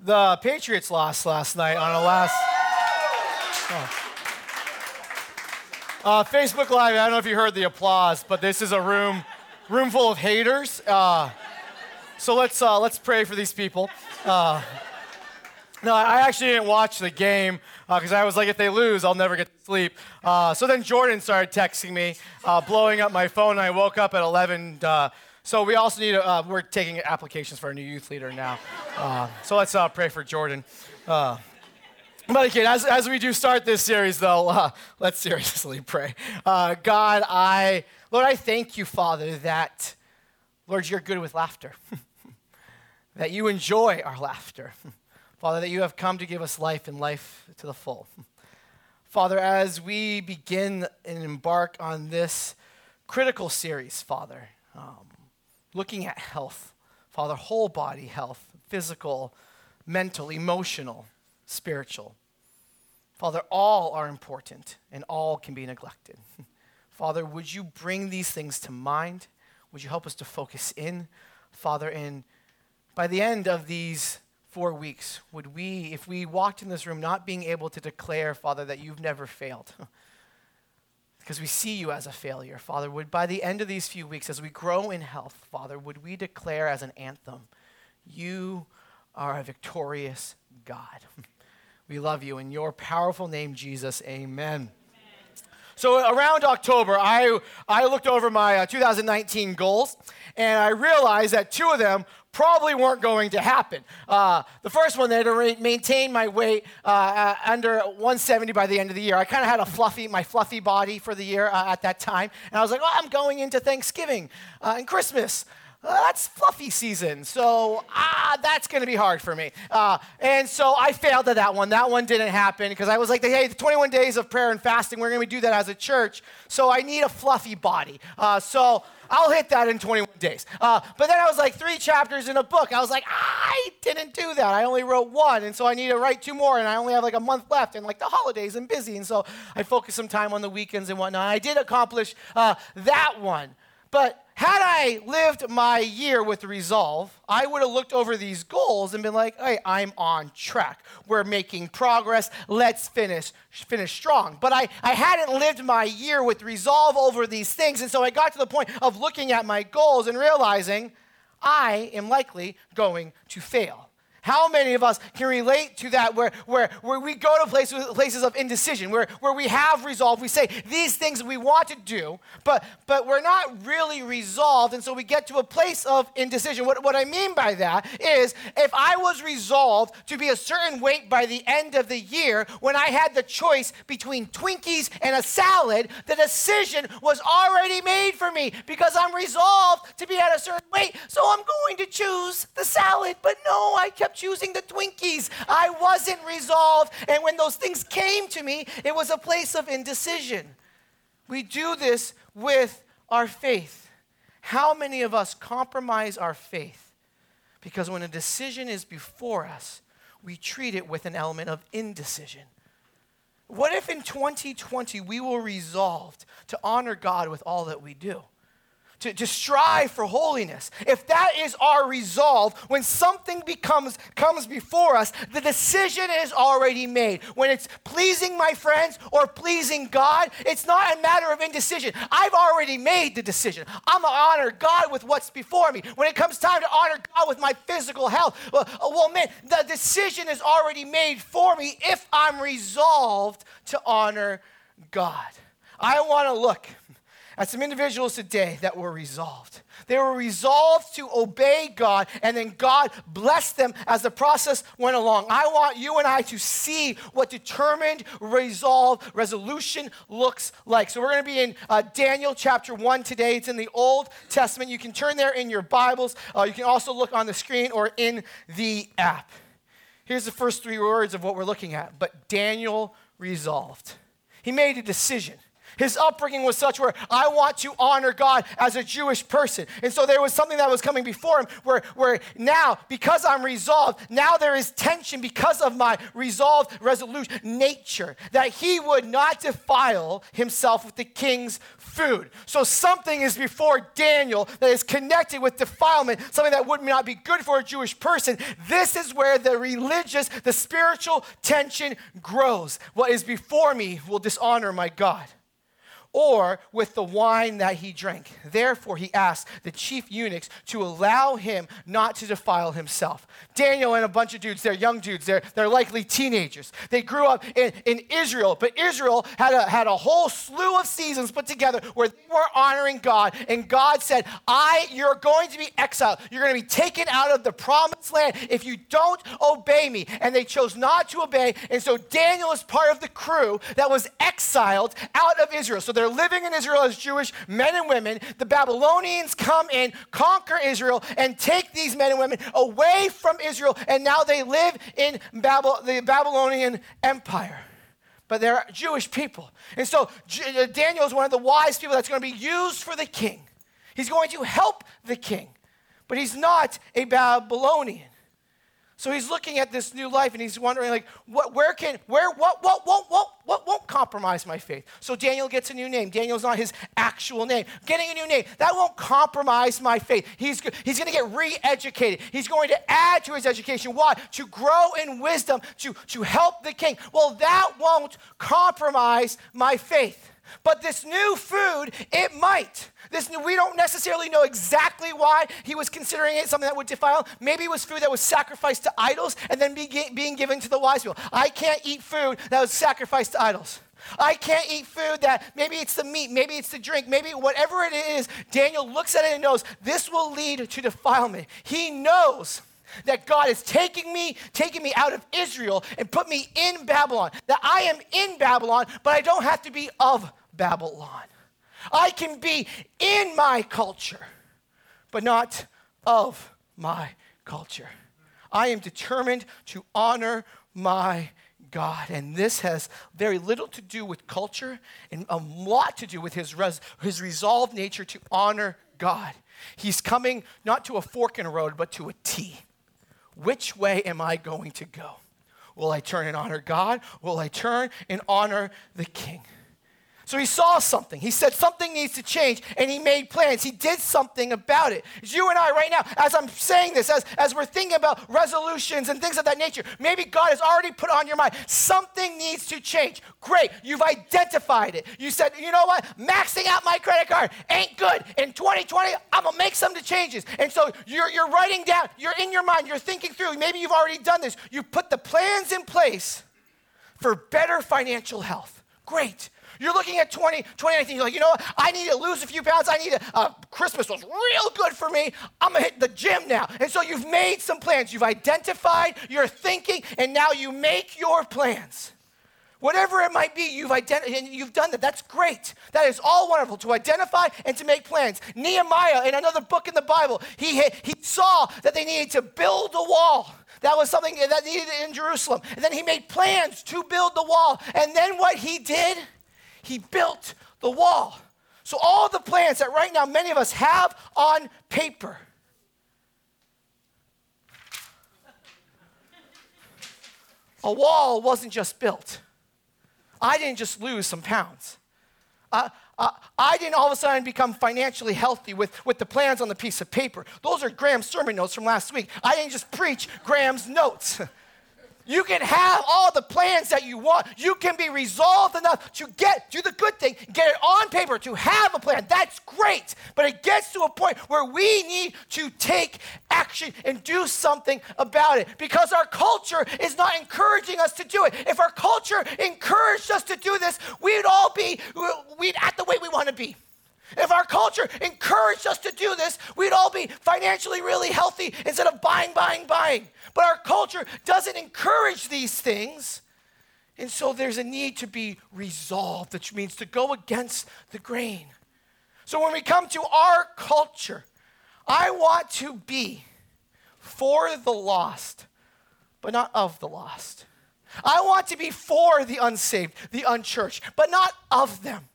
The Patriots lost last night on a last. Oh. Uh, Facebook Live. I don't know if you heard the applause, but this is a room, room full of haters. Uh, so let's uh, let's pray for these people. Uh, no, I actually didn't watch the game because uh, I was like, if they lose, I'll never get to sleep. Uh, so then Jordan started texting me, blowing up my phone. And I woke up at 11. So we also need. A, we're taking applications for a new youth leader now. so let's pray for Jordan. but again, as, as we do start this series, though, uh, let's seriously pray. Uh, God, I, Lord, I thank you, Father, that, Lord, you're good with laughter. that you enjoy our laughter. Father, that you have come to give us life and life to the full. Father, as we begin and embark on this critical series, Father, um, looking at health, Father, whole body health, physical, mental, emotional, spiritual. Father, all are important and all can be neglected. Father, would you bring these things to mind? Would you help us to focus in, Father, in by the end of these four weeks, would we, if we walked in this room not being able to declare, Father, that you've never failed, because we see you as a failure, Father, would by the end of these few weeks, as we grow in health, Father, would we declare as an anthem, you are a victorious God. We love you. In your powerful name, Jesus, amen. So around October, I, I looked over my uh, 2019 goals, and I realized that two of them probably weren't going to happen. Uh, the first one, there to maintain my weight uh, under 170 by the end of the year. I kind of had a fluffy, my fluffy body for the year uh, at that time, and I was like, oh, I'm going into Thanksgiving uh, and Christmas. Uh, that's fluffy season, so ah, that's to be hard for me. Uh, and so I failed at that one. That one didn't happen because I was like, hey, the 21 days of prayer and fasting, we're to do that as a church. So I need a fluffy body. Uh, so I'll hit that in 21 days. Uh, but then I was like, three chapters in a book. I was like, I didn't do that. I only wrote one. And so I need to write two more. And I only have like a month left. And like the holidays, I'm busy. And so I focused some time on the weekends and whatnot. I did accomplish uh, that one. But had I lived my year with resolve, I would have looked over these goals and been like, hey, I'm on track. We're making progress. Let's finish, finish strong. But I, I hadn't lived my year with resolve over these things. And so I got to the point of looking at my goals and realizing I am likely going to fail. How many of us can relate to that where, where, where we go to places, places of indecision, where, where we have resolve, we say these things we want to do, but, but we're not really resolved, and so we get to a place of indecision. What, what I mean by that is if I was resolved to be a certain weight by the end of the year, when I had the choice between Twinkies and a salad, the decision was already made for me because I'm resolved to be at a certain weight, so I'm going to choose the salad. But no, I kept choosing the Twinkies. I wasn't resolved. And when those things came to me, it was a place of indecision. We do this with our faith. How many of us compromise our faith? Because when a decision is before us, we treat it with an element of indecision. What if in 2020 we were resolved to honor God with all that we do? To, to strive for holiness, if that is our resolve, when something becomes comes before us, the decision is already made. When it's pleasing my friends or pleasing God, it's not a matter of indecision. I've already made the decision. I'm gonna honor God with what's before me. When it comes time to honor God with my physical health, well, uh, well man, the decision is already made for me if I'm resolved to honor God. I want to look at some individuals today that were resolved. They were resolved to obey God, and then God blessed them as the process went along. I want you and I to see what determined resolve, resolution looks like. So we're going to be in uh, Daniel chapter 1 today. It's in the Old Testament. You can turn there in your Bibles. Uh, you can also look on the screen or in the app. Here's the first three words of what we're looking at. But Daniel resolved. He made a decision. His upbringing was such where I want to honor God as a Jewish person. And so there was something that was coming before him where, where now, because I'm resolved, now there is tension because of my resolved, resolute nature that he would not defile himself with the king's food. So something is before Daniel that is connected with defilement, something that would not be good for a Jewish person. This is where the religious, the spiritual tension grows. What is before me will dishonor my God or with the wine that he drank. Therefore, he asked the chief eunuchs to allow him not to defile himself. Daniel and a bunch of dudes, they're young dudes, they're, they're likely teenagers. They grew up in, in Israel, but Israel had a, had a whole slew of seasons put together where they were honoring God. And God said, I, you're going to be exiled. You're going to be taken out of the promised land if you don't obey me. And they chose not to obey. And so Daniel is part of the crew that was exiled out of Israel. So they're living in Israel as Jewish men and women. The Babylonians come in, conquer Israel, and take these men and women away from Israel, and now they live in the Babylonian Empire. But they're Jewish people. And so uh, Daniel is one of the wise people that's going to be used for the king. He's going to help the king, but he's not a Babylonian. So he's looking at this new life and he's wondering, like, what, where can, where, what, what, what, what, what won't compromise my faith? So Daniel gets a new name. Daniel's not his actual name. Getting a new name, that won't compromise my faith. He's, he's going to get re educated. He's going to add to his education. Why? To grow in wisdom, to, to help the king. Well, that won't compromise my faith. But this new food, it might. This, we don't necessarily know exactly why he was considering it something that would defile. Maybe it was food that was sacrificed to idols and then be, being given to the wise people. I can't eat food that was sacrificed to idols. I can't eat food that maybe it's the meat, maybe it's the drink, maybe whatever it is. Daniel looks at it and knows this will lead to defilement. He knows that God is taking me, taking me out of Israel and put me in Babylon. That I am in Babylon, but I don't have to be of Babylon. I can be in my culture, but not of my culture. I am determined to honor my God. And this has very little to do with culture and a lot to do with his, res- his resolved nature to honor God. He's coming not to a fork in a road, but to a T. Which way am I going to go? Will I turn and honor God? Will I turn and honor the king? So he saw something. He said something needs to change, and he made plans. He did something about it. You and I, right now, as I'm saying this, as, as we're thinking about resolutions and things of that nature, maybe God has already put on your mind something needs to change. Great. You've identified it. You said, you know what? Maxing out my credit card ain't good. In 2020, I'm going to make some changes. And so you're, you're writing down, you're in your mind, you're thinking through. Maybe you've already done this. You put the plans in place for better financial health. Great. You're looking at 20, 2019, you're like, you know what? I need to lose a few pounds. I need to, uh, Christmas was real good for me. I'm gonna hit the gym now. And so you've made some plans. You've identified your thinking, and now you make your plans. Whatever it might be, you've identified and you've done that. That's great. That is all wonderful to identify and to make plans. Nehemiah, in another book in the Bible, he, he saw that they needed to build a wall. That was something that needed in Jerusalem. And then he made plans to build the wall. And then what he did? He built the wall. So, all the plans that right now many of us have on paper. A wall wasn't just built. I didn't just lose some pounds. Uh, uh, I didn't all of a sudden become financially healthy with, with the plans on the piece of paper. Those are Graham's sermon notes from last week. I didn't just preach Graham's notes. You can have all the plans that you want. You can be resolved enough to get, do the good thing, get it on paper, to have a plan. That's great. But it gets to a point where we need to take action and do something about it because our culture is not encouraging us to do it. If our culture encouraged us to do this, we'd all be, we'd at the way we want to be. If our culture encouraged us to do this, we'd all be financially really healthy instead of buying, buying, buying. But our culture doesn't encourage these things. And so there's a need to be resolved, which means to go against the grain. So when we come to our culture, I want to be for the lost, but not of the lost. I want to be for the unsaved, the unchurched, but not of them.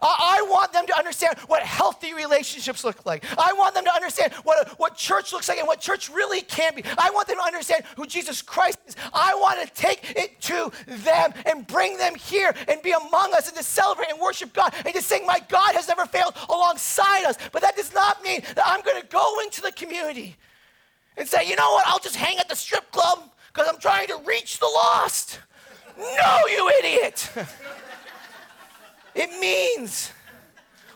I, want them to understand what healthy relationships look like. I want them to understand what, what church looks like and what church really can be. I want them to understand who Jesus Christ is. I want to take it to them and bring them here and be among us and to celebrate and worship God and to sing, My God has never failed alongside us. But that does not mean that I'm going to go into the community and say, You know what? I'll just hang at the strip club because I'm trying to reach the lost. No, you idiot. It means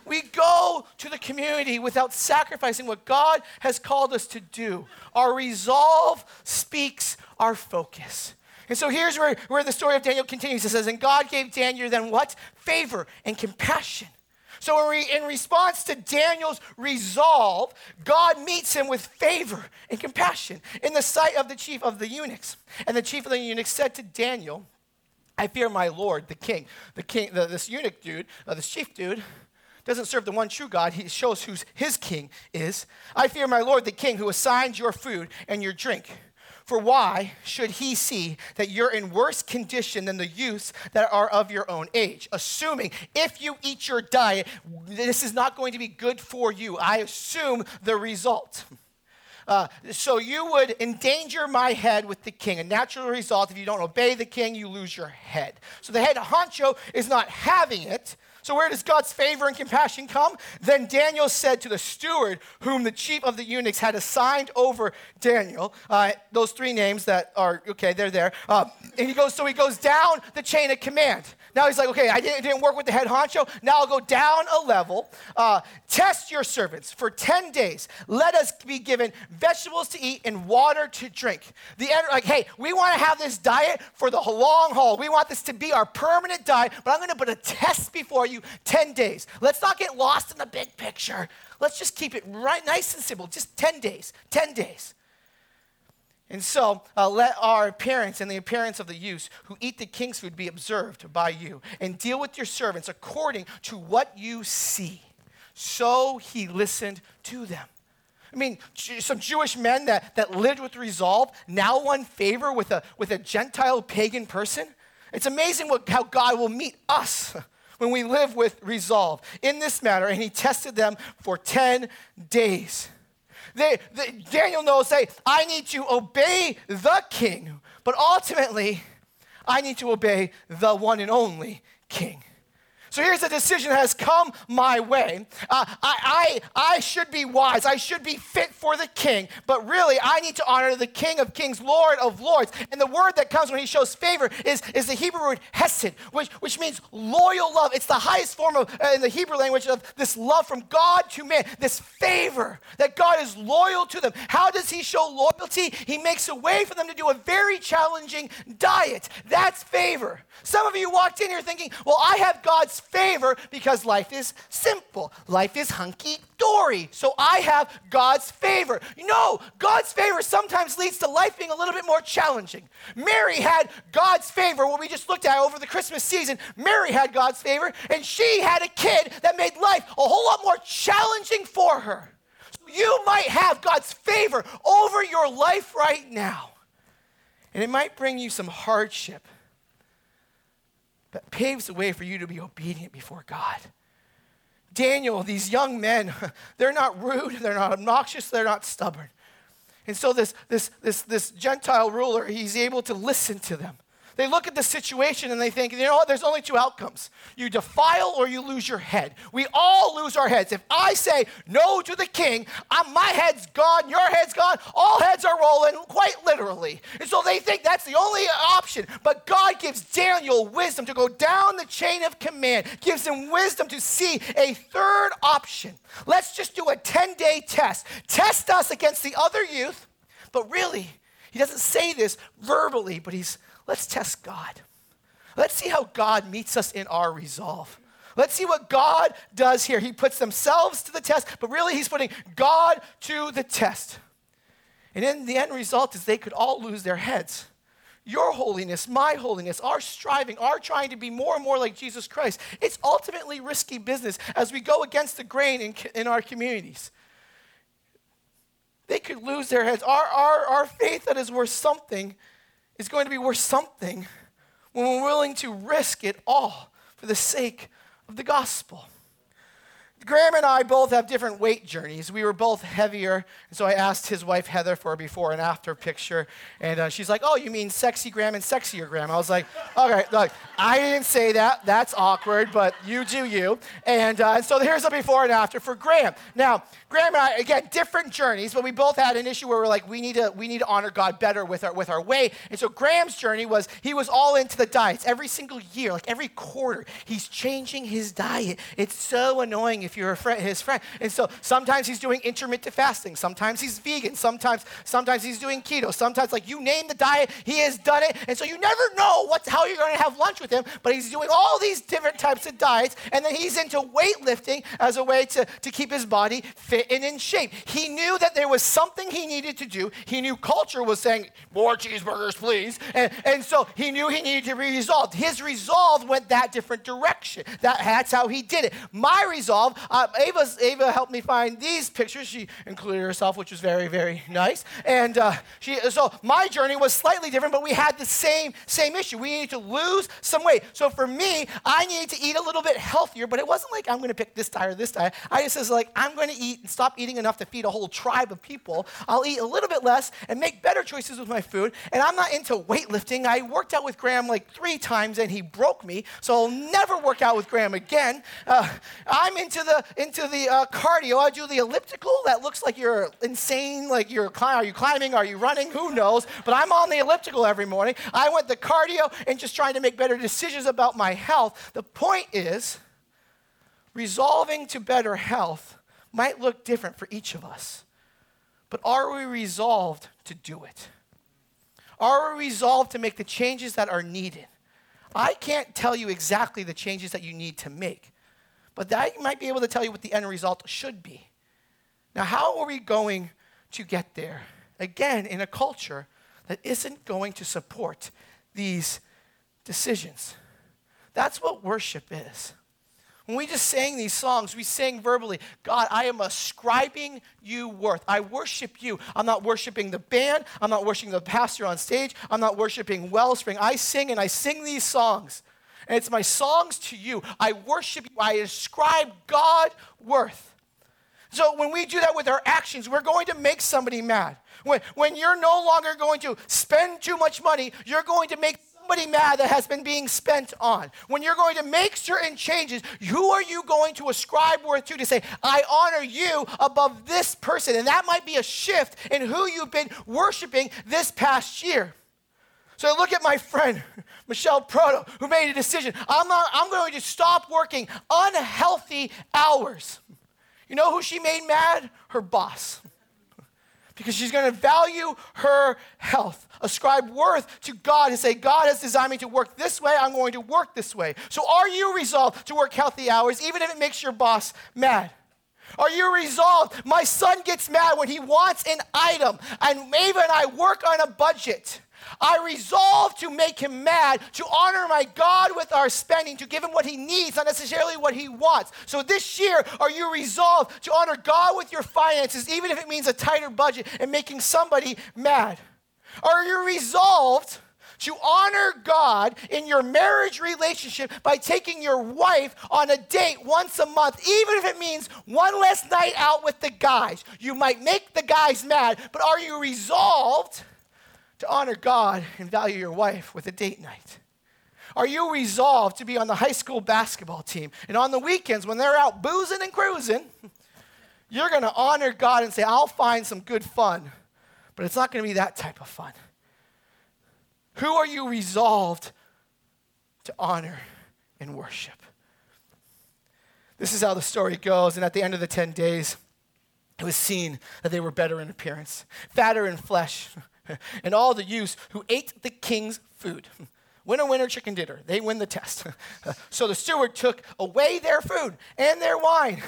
we go to the community without sacrificing what God has called us to do. Our resolve speaks our focus. And so here's where, where the story of Daniel continues. It says, And God gave Daniel then what? Favor and compassion. So, in, re, in response to Daniel's resolve, God meets him with favor and compassion in the sight of the chief of the eunuchs. And the chief of the eunuchs said to Daniel, I fear my Lord, the king. The king, the, this eunuch dude, uh, this chief dude, doesn't serve the one true God. He shows who his king is. I fear my Lord, the king, who assigns your food and your drink. For why should he see that you're in worse condition than the youths that are of your own age? Assuming if you eat your diet, this is not going to be good for you. I assume the result. Uh, so you would endanger my head with the king. A natural result, if you don't obey the king, you lose your head. So the head honcho is not having it. So, where does God's favor and compassion come? Then Daniel said to the steward, whom the chief of the eunuchs had assigned over Daniel, uh, those three names that are, okay, they're there. Uh, and he goes, so he goes down the chain of command. Now he's like, okay, I didn't, didn't work with the head honcho. Now I'll go down a level. Uh, test your servants for 10 days. Let us be given vegetables to eat and water to drink. The end, like, hey, we want to have this diet for the long haul. We want this to be our permanent diet, but I'm going to put a test before you 10 days. Let's not get lost in the big picture. Let's just keep it right nice and simple. Just 10 days. 10 days. And so uh, let our appearance and the appearance of the youths who eat the king's food be observed by you, and deal with your servants according to what you see. So he listened to them. I mean, some Jewish men that, that lived with resolve now won favor with a, with a Gentile pagan person. It's amazing what, how God will meet us when we live with resolve in this matter. And he tested them for 10 days. They, they, Daniel knows, say, I need to obey the king, but ultimately, I need to obey the one and only king. So here's a decision that has come my way. Uh, I, I, I should be wise. I should be fit for the king. But really, I need to honor the king of kings, Lord of lords. And the word that comes when he shows favor is, is the Hebrew word hesed, which, which means loyal love. It's the highest form of, uh, in the Hebrew language of this love from God to man, this favor that God is loyal to them. How does he show loyalty? He makes a way for them to do a very challenging diet. That's favor. Some of you walked in here thinking, well, I have God's favor because life is simple. Life is hunky dory. So I have God's favor. No, God's favor sometimes leads to life being a little bit more challenging. Mary had God's favor, what we just looked at over the Christmas season. Mary had God's favor, and she had a kid that made life a whole lot more challenging for her. So you might have God's favor over your life right now. And it might bring you some hardship that paves the way for you to be obedient before God. Daniel, these young men, they're not rude, they're not obnoxious, they're not stubborn. And so this, this, this, this Gentile ruler, he's able to listen to them. They look at the situation and they think, you know what, there's only two outcomes. You defile or you lose your head. We all lose our heads. If I say no to the king, I'm, my head's gone, your head's gone, all heads are rolling, quite literally. And so they think that's the only option. But God gives Daniel wisdom to go down the chain of command, gives him wisdom to see a third option. Let's just do a 10 day test. Test us against the other youth, but really, he doesn't say this verbally, but he's let's test God. Let's see how God meets us in our resolve. Let's see what God does here. He puts themselves to the test, but really he's putting God to the test. And in the end result is they could all lose their heads. Your holiness, my holiness, our striving, our trying to be more and more like Jesus Christ, it's ultimately risky business as we go against the grain in, in our communities. They could lose their heads. Our, our, our faith that is worth something is going to be worth something when we're willing to risk it all for the sake of of the gospel. Graham and I both have different weight journeys. We were both heavier, and so I asked his wife Heather for a before and after picture, and uh, she's like, "Oh, you mean sexy Graham and sexier Graham?" I was like, "Okay, look, I didn't say that. That's awkward, but you do you." And, uh, so here's a before and after for Graham. Now, Graham and I, again, different journeys, but we both had an issue where we're like, we need to we need to honor God better with our with our weight. And so Graham's journey was he was all into the diets every single year, like every quarter, he's changing his diet. It's so annoying if if you're friend, his friend. And so sometimes he's doing intermittent fasting. Sometimes he's vegan. Sometimes, sometimes he's doing keto. Sometimes, like you name the diet, he has done it. And so you never know what's, how you're going to have lunch with him, but he's doing all these different types of diets. And then he's into weightlifting as a way to, to keep his body fit and in shape. He knew that there was something he needed to do. He knew culture was saying, more cheeseburgers, please. And, and so he knew he needed to be resolved. His resolve went that different direction. That, that's how he did it. My resolve uh, Ava, Ava helped me find these pictures. She included herself, which was very, very nice. And uh, she, so my journey was slightly different, but we had the same, same issue. We needed to lose some weight. So for me, I needed to eat a little bit healthier, but it wasn't like I'm going to pick this diet or this diet. I just was like, I'm going to eat and stop eating enough to feed a whole tribe of people. I'll eat a little bit less and make better choices with my food. And I'm not into weightlifting. I worked out with Graham like three times and he broke me. So I'll never work out with Graham again. Uh, I'm into the the into the uh, cardio. I do the elliptical. That looks like you're insane. Like you're climbing. Are you climbing? Are you running? Who knows? But I'm on the elliptical every morning. I went the cardio and just trying to make better decisions about my health. The point is, resolving to better health might look different for each of us. But are we resolved to do it? Are we resolved to make the changes that are needed? I can't tell you exactly the changes that you need to make. But that might be able to tell you what the end result should be. Now, how are we going to get there? Again, in a culture that isn't going to support these decisions. That's what worship is. When we just sang these songs, we sang verbally, God, I am ascribing you worth. I worship you. I'm not worshiping the band. I'm not worshiping the pastor on stage. I'm not worshiping Wellspring. I sing and I sing these songs and it's my songs to you. I worship you. I ascribe God worth. So when we do that with our actions, we're going to make somebody mad. When, when you're no longer going to spend too much money, you're going to make somebody mad that has been being spent on. When you're going to make certain changes, who are you going to ascribe worth to to say, I honor you above this person? And that might be a shift in who you've been worshiping this past year. So look at my friend, Michelle Proto, who made a decision. I'm, not, I'm going to stop working unhealthy hours. You know who she made mad? Her boss. Because she's going to value her health, ascribe worth to God, and say, God has designed me to work this way, I'm going to work this way. So are you resolved to work healthy hours, even if it makes your boss mad? Are you resolved? My son gets mad when he wants an item, and Ava and I work on a budget. I resolve to make him mad, to honor my God with our spending, to give him what he needs, not necessarily what he wants. So this year, are you resolved to honor God with your finances, even if it means a tighter budget and making somebody mad? Are you resolved? to honor God in your marriage relationship by taking your wife on a date once a month, even if it means one less night out with the guys. You might make the guys mad, but are you resolved to honor God and value your wife with a date night? Are you resolved to be on the high school basketball team? And on the weekends, when they're out boozing and cruising, you're going to honor God and say, I'll find some good fun, but it's not going to be that type of fun. Who are you resolved to honor and worship? This is how the story goes. And at the end of the 10 days, it was seen that they were better in appearance, fatter in flesh and all the youths who ate the king's food. Winner, winner, chicken dinner. They win the test. so the steward took away their food and their wine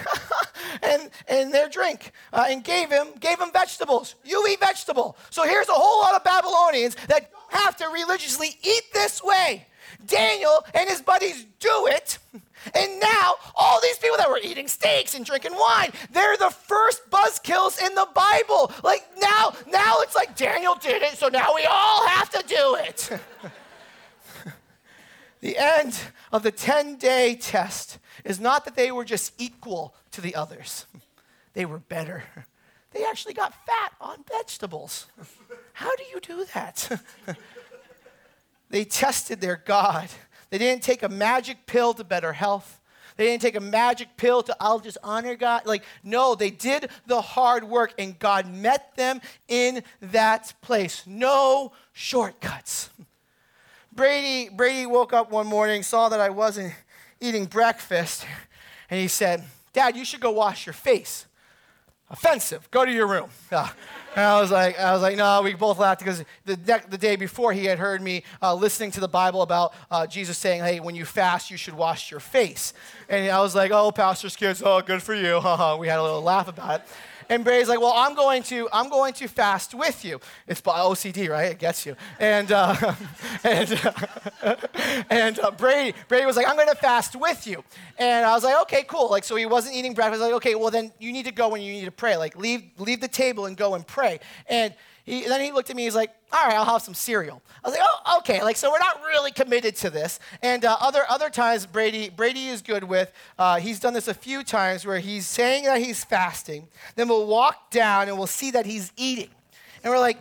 and, and their drink uh, and gave him, gave him vegetables. You eat vegetable. So here's a whole lot of Babylonians that have to religiously eat this way. Daniel and his buddies do it. And now, all these people that were eating steaks and drinking wine, they're the first buzzkills in the Bible. Like now, now it's like Daniel did it, so now we all have to do it. the end of the 10 day test is not that they were just equal to the others, they were better. They actually got fat on vegetables. How do you do that? they tested their God. They didn't take a magic pill to better health. They didn't take a magic pill to, I'll just honor God. Like, no, they did the hard work and God met them in that place. No shortcuts. Brady, Brady woke up one morning, saw that I wasn't eating breakfast, and he said, Dad, you should go wash your face. Offensive. Go to your room. Uh, and I was like, I was like, no, we both laughed because the, the day before he had heard me uh, listening to the Bible about uh, Jesus saying, hey, when you fast, you should wash your face. And I was like, oh, pastor's kids, oh, good for you. we had a little laugh about it. And Brady's like, well, I'm going to, I'm going to fast with you. It's OCD, right? It gets you. And, uh, and, uh, and uh, Brady, Brady was like, I'm going to fast with you. And I was like, okay, cool. Like, so he wasn't eating breakfast. I was like, okay, well, then you need to go and you need to pray. Like, leave, leave the table and go and pray. And he, then he looked at me, he's like, all right, I'll have some cereal. I was like, oh, okay. Like, so we're not really committed to this. And uh, other, other times, Brady, Brady is good with, uh, he's done this a few times where he's saying that he's fasting. Then we'll walk down and we'll see that he's eating. And we're like,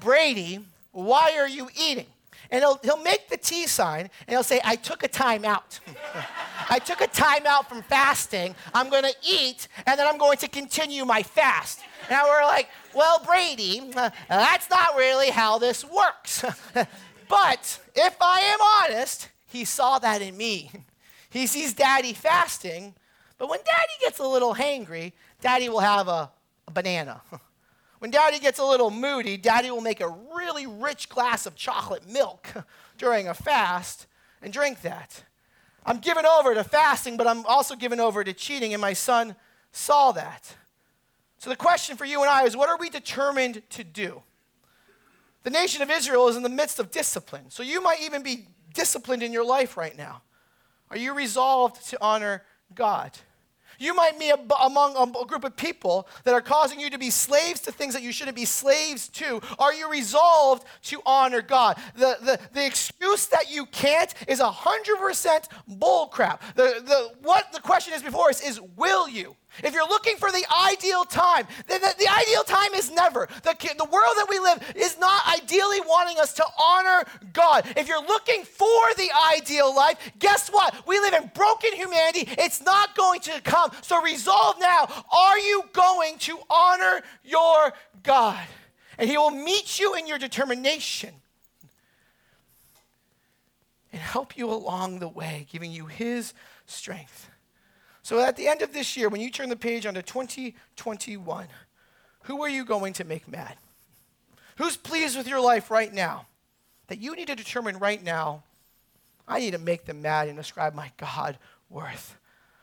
Brady, why are you eating? And he'll, he'll make the T sign and he'll say, I took a time out. I took a time out from fasting. I'm going to eat and then I'm going to continue my fast. Now we're like, well, Brady, uh, that's not really how this works. but if I am honest, he saw that in me. He sees daddy fasting, but when daddy gets a little hangry, daddy will have a, a banana. When daddy gets a little moody, daddy will make a really rich glass of chocolate milk during a fast and drink that. I'm given over to fasting, but I'm also given over to cheating, and my son saw that. So the question for you and I is what are we determined to do? The nation of Israel is in the midst of discipline. So you might even be disciplined in your life right now. Are you resolved to honor God? You might be among a group of people that are causing you to be slaves to things that you shouldn't be slaves to. Are you resolved to honor God? The, the, the excuse that you can't is 100% bullcrap. The, the, what the question is before us is will you? If you're looking for the ideal time, then the, the, ideal time is never. The, the world that we live is not ideally wanting us to honor God. If you're looking for the ideal life, guess what? We live in broken humanity. It's not going to come. So resolve now are you going to honor your God? And He will meet you in your determination and help you along the way, giving you His strength. So at the end of this year, when you turn the page onto 2021, who are you going to make mad? Who's pleased with your life right now? That you need to determine right now, I need to make them mad and ascribe my God worth.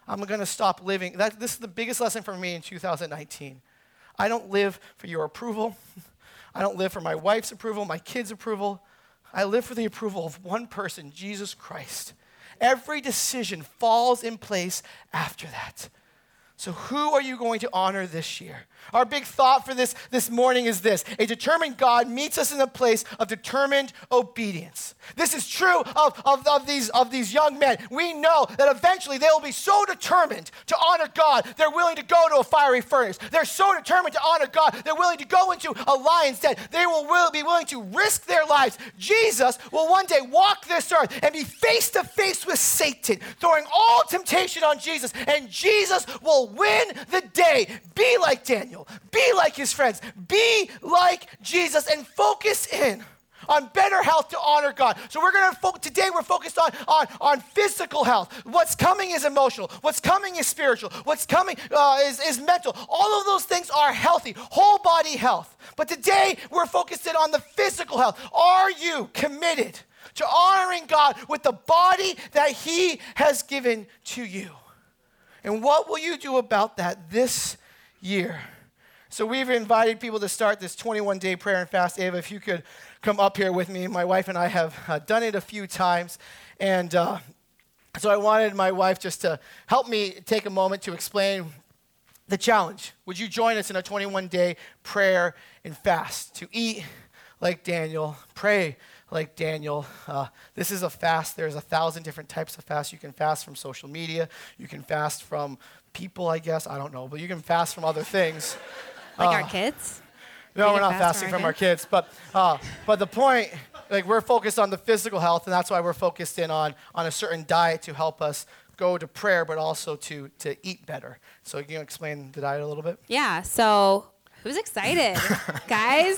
I'm going to stop living. That, this is the biggest lesson for me in 2019. I don't live for your approval. I don't live for my wife's approval, my kids' approval. I live for the approval of one person, Jesus Christ. Every decision falls in place after that. So, who are you going to honor this year? Our big thought for this this morning is this a determined God meets us in a place of determined obedience. This is true of, of, of, these, of these young men. We know that eventually they will be so determined to honor God, they're willing to go to a fiery furnace. They're so determined to honor God, they're willing to go into a lion's den. They will, will be willing to risk their lives. Jesus will one day walk this earth and be face to face with Satan, throwing all temptation on Jesus, and Jesus will win the day. Be like Daniel, be like his friends, be like Jesus, and focus in on better health to honor God. So we're going to fo- today we're focused on, on on physical health. What's coming is emotional. What's coming is spiritual. What's coming uh, is, is mental. All of those things are healthy, whole body health. But today we're focused in on the physical health. Are you committed to honoring God with the body that He has given to you? And what will you do about that this year? So we've invited people to start this 21 day prayer and fast. Ava, if you could come up here with me. My wife and I have uh, done it a few times. And uh, so I wanted my wife just to help me take a moment to explain the challenge. Would you join us in a 21 day prayer and fast to eat like Daniel, pray like Daniel. Uh, this is a fast. There's a thousand different types of fast. You can fast from social media. You can fast from people, I guess. I don't know, but you can fast from other things. Like our kids? No, We we're not fast fasting from our kids, but uh, but the point, like we're focused on the physical health, and that's why we're focused in on on a certain diet to help us go to prayer, but also to to eat better. So can you explain the diet a little bit. Yeah. So who's excited, guys?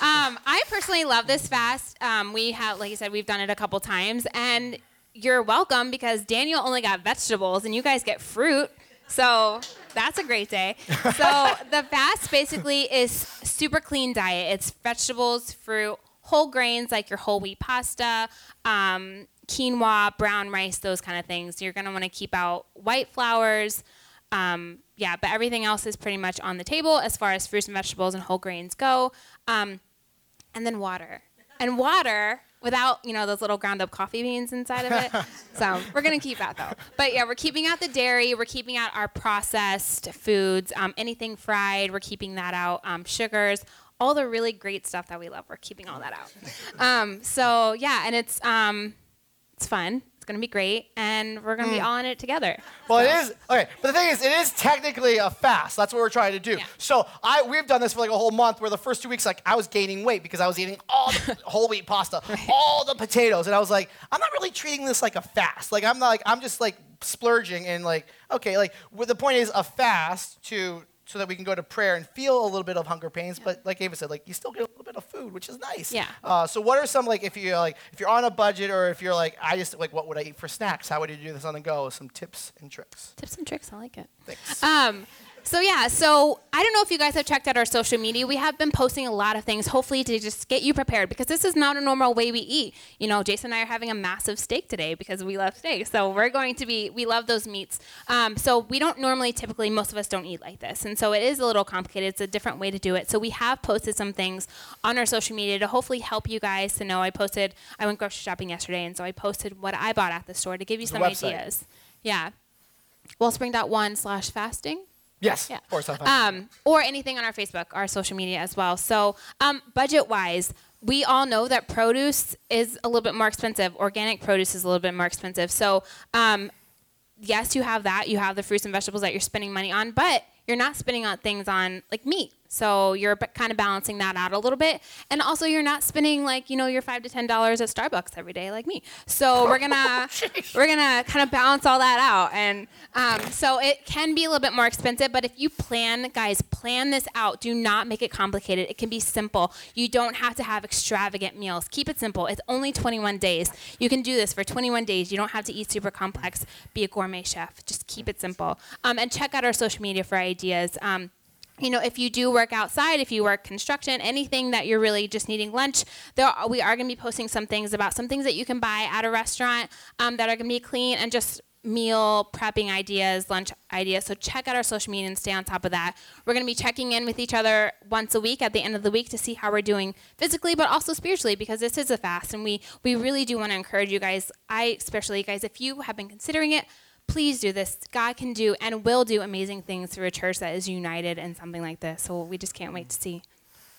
Um, I personally love this fast. Um, we have, like you said, we've done it a couple times, and you're welcome because Daniel only got vegetables, and you guys get fruit. So that's a great day. So the fast basically is super clean diet. It's vegetables, fruit, whole grains like your whole wheat pasta, um, quinoa, brown rice, those kind of things. You're gonna want to keep out white flours. Um, yeah, but everything else is pretty much on the table as far as fruits and vegetables and whole grains go. Um, and then water. And water without, you know, those little ground up coffee beans inside of it. so we're going to keep that though. But yeah, we're keeping out the dairy. We're keeping out our processed foods. Um, anything fried, we're keeping that out. Um, sugars, all the really great stuff that we love, we're keeping all that out. Um, so yeah, and it's, um, it's fun. Going to be great. And we're going to be mm. all in it together. Well, So- it is okay, but the thing is, it is technically a fast. That's what we're trying to do. Yeah. So I we've done this for like a whole month, where the first two weeks, like I was gaining weight because I was eating all the whole wheat pasta, all the potatoes, and I was like, I'm not really treating this like a fast. Like I'm not like I'm just like splurging and like okay, like well, the point is a fast to so that we can go to prayer and feel a little bit of hunger pains. But like Ava said, like you still get a little bit of food, which is nice. Yeah. Uh, so what are some like if you're like if you're on a budget or if you're like I just like what would I eat for snacks? How would you do this on the go? Some tips and tricks. Tips and tricks. I like it. Thanks. Um, so yeah, so I don't know if you guys have checked out our social media. We have been posting a lot of things, hopefully to just get you prepared because this is not a normal way we eat. You know, Jason and I are having a massive steak today because we love steak. So we're going to be, we love those meats. Um, so we don't normally, typically, most of us don't eat like this, and so it is a little complicated. It's a different way to do it. So we have posted some things on our social media to hopefully help you guys to know. I posted, I went grocery shopping yesterday, and so I posted what I bought at the store to give you some website. ideas. Yeah. Wellspring.one slash fasting. Yes. Yeah. Course, I'm. Um, or anything on our Facebook, our social media as well. So, um, budget wise, we all know that produce is a little bit more expensive. Organic produce is a little bit more expensive. So, um, yes, you have that. You have the fruits and vegetables that you're spending money on, but you're not spending on things on like meat. So you're b- kind of balancing that out a little bit, and also you're not spending like you know your five to ten dollars at Starbucks every day like me. So we're gonna we're gonna kind of balance all that out, and um, so it can be a little bit more expensive. But if you plan, guys, plan this out. Do not make it complicated. It can be simple. You don't have to have extravagant meals. Keep it simple. It's only 21 days. You can do this for 21 days. You don't have to eat super complex. Be a gourmet chef. Just keep it simple. Um, and check out our social media for ideas. Um, you know, if you do work outside, if you work construction, anything that you're really just needing lunch, there are, we are going to be posting some things about some things that you can buy at a restaurant um, that are going to be clean and just meal prepping ideas, lunch ideas. So check out our social media and stay on top of that. We're going to be checking in with each other once a week at the end of the week to see how we're doing physically, but also spiritually because this is a fast and we we really do want to encourage you guys. I especially guys, if you have been considering it, please do this. God can do and will do amazing things through a church that is united in something like this. So we just can't wait to see.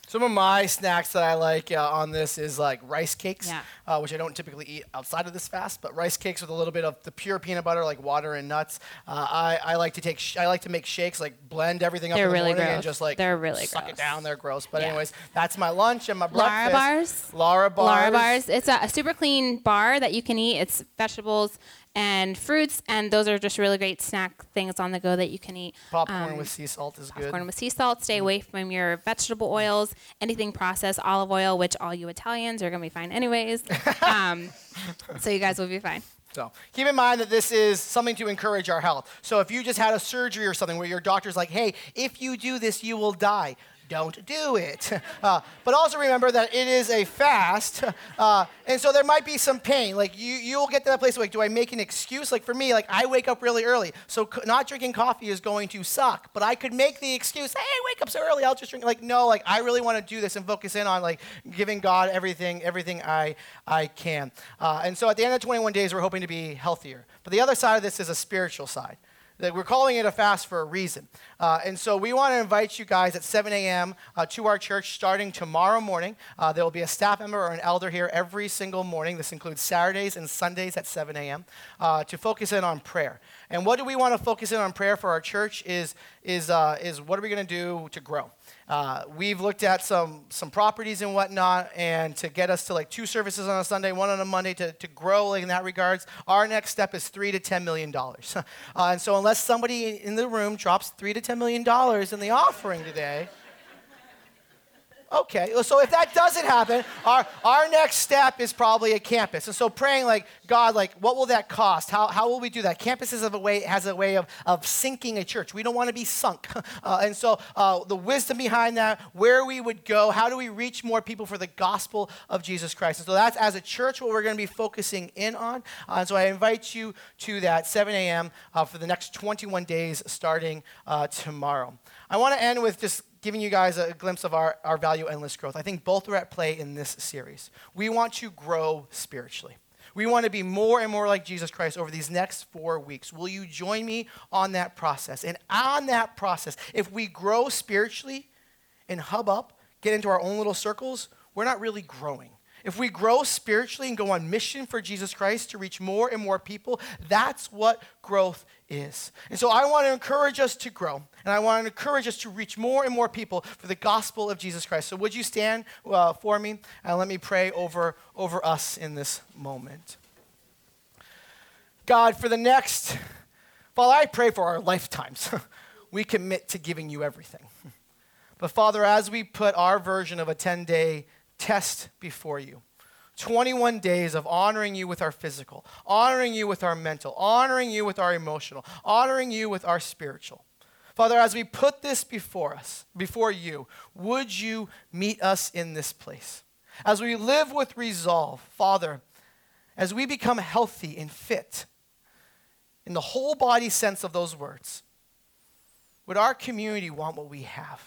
Some of my snacks that I like uh, on this is like rice cakes, Yeah. uh, which I don't typically eat outside of this fast, but rice cakes with a little bit of the pure peanut butter, like water and nuts. Uh, I, I like to take sh- I like to make shakes, like blend everything up They're in the really morning and just like They're really suck gross. it down. They're gross, but Yeah. anyways, that's my lunch and my Lara breakfast. bars. Lara bars. Lara bars. It's a, a super clean bar that you can eat. It's vegetables and fruits, and those are just really great snack things on the go that you can eat. Popcorn Um, with sea salt is good. Popcorn with sea salt. Stay away from your vegetable oils, anything processed, olive oil, which all you Italians are gonna be fine anyways. um, so you guys will be fine. So keep in mind that this is something to encourage our health. So if you just had a surgery or something where your doctor's like, hey, if you do this, you will die. Don't do it. Uh, but also remember that it is a fast, uh, and so there might be some pain. Like you, you'll get to that place like, do I make an excuse? Like for me, like I wake up really early, so not drinking coffee is going to suck. But I could make the excuse, hey, I wake up so early, I'll just drink. Like no, like I really want to do this and focus in on like giving God everything, everything I I can. Uh, and so at the end of 21 days, we're hoping to be healthier. But the other side of this is a spiritual side. That we're calling it a fast for a reason. Uh, and so we want to invite you guys at 7 a.m. Uh, to our church starting tomorrow morning. Uh, there will be a staff member or an elder here every single morning. This includes Saturdays and Sundays at 7 a.m. Uh, to focus in on prayer. And what do we want to focus in on prayer for our church is, is, uh, is what are we going to do to grow? Uh, we've looked at some, some properties and whatnot, and to get us to like two services on a Sunday, one on a Monday, to, to grow in that regards, our next step is three to ten million dollars. uh, and so, unless somebody in the room drops three to ten million dollars in the offering today, Okay, so if that doesn't happen, our, our next step is probably a campus. And so praying like, God, like, what will that cost? How, how will we do that? Campus is a way, has a way of, of sinking a church. We don't want to be sunk. Uh, and so uh, the wisdom behind that, where we would go, how do we reach more people for the gospel of Jesus Christ? And so that's as a church what we're going to be focusing in on. Uh, and so I invite you to that 7 a.m. Uh, for the next 21 days starting uh, tomorrow. I want to end with just giving you guys a glimpse of our, our value endless growth. I think both are at play in this series. We want to grow spiritually. We want to be more and more like Jesus Christ over these next four weeks. Will you join me on that process? And on that process, if we grow spiritually and hub up, get into our own little circles, we're not really growing. If we grow spiritually and go on mission for Jesus Christ to reach more and more people, that's what growth is. And so I want to encourage us to grow, and I want to encourage us to reach more and more people for the gospel of Jesus Christ. So would you stand uh, for me and let me pray over, over us in this moment? God, for the next, Father, I pray for our lifetimes. we commit to giving you everything. But Father, as we put our version of a 10 day test before you, 21 days of honoring you with our physical, honoring you with our mental, honoring you with our emotional, honoring you with our spiritual. Father, as we put this before us, before you, would you meet us in this place? As we live with resolve, Father, as we become healthy and fit in the whole body sense of those words, would our community want what we have?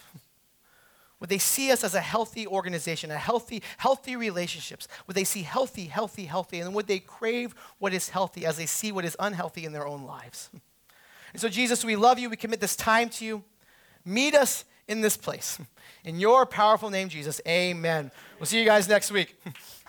Would they see us as a healthy organization, a healthy, healthy relationships? Would they see healthy, healthy, healthy? And would they crave what is healthy as they see what is unhealthy in their own lives? And so, Jesus, we love you. We commit this time to you. Meet us in this place. In your powerful name, Jesus, amen. We'll see you guys next week.